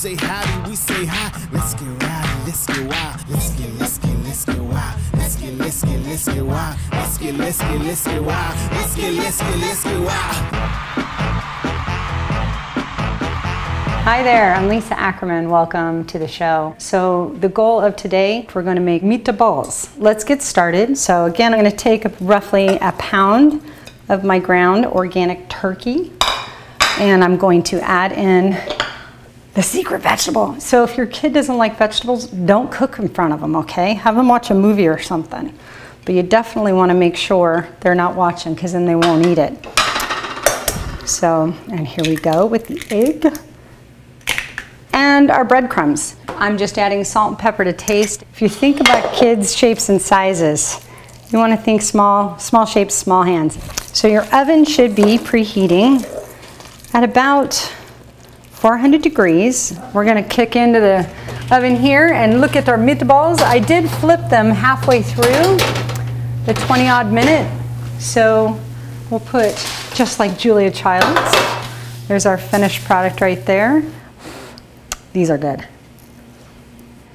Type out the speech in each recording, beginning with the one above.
say howdy, we say hi. Let's get rowdy, let's get wild. Let's get, let's get, let's get wild. Let's get, let's get, let's get wild. Let's get, let's get, let's get wild. Let's get, let's get, let's get wild. Hi there, I'm Lisa Ackerman. Welcome to the show. So, the goal of today, we're going to make meatballs. Let's get started. So, again, I'm going to take roughly a pound of my ground organic turkey and I'm going to add in the secret vegetable. So, if your kid doesn't like vegetables, don't cook in front of them, okay? Have them watch a movie or something. But you definitely want to make sure they're not watching because then they won't eat it. So, and here we go with the egg and our breadcrumbs. I'm just adding salt and pepper to taste. If you think about kids' shapes and sizes, you want to think small, small shapes, small hands. So your oven should be preheating at about 400 degrees. We're going to kick into the oven here and look at our meatballs. I did flip them halfway through the 20 odd minute. So we'll put just like Julia Childs. There's our finished product right there. These are good.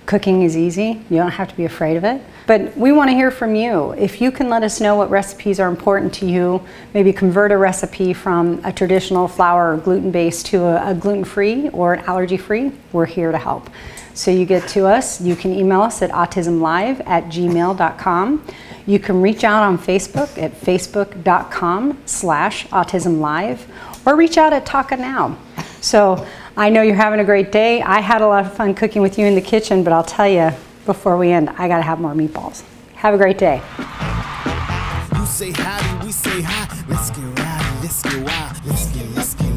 Cooking is easy, you don't have to be afraid of it. But we want to hear from you. If you can let us know what recipes are important to you, maybe convert a recipe from a traditional flour or gluten based to a, a gluten free or an allergy free, we're here to help. So you get to us, you can email us at autismlive at gmail.com. You can reach out on Facebook at facebook.com slash autismlive or reach out at TACA Now. So I know you're having a great day. I had a lot of fun cooking with you in the kitchen, but I'll tell you before we end, I got to have more meatballs. Have a great day. You say we say hi. Let's get let's get wild.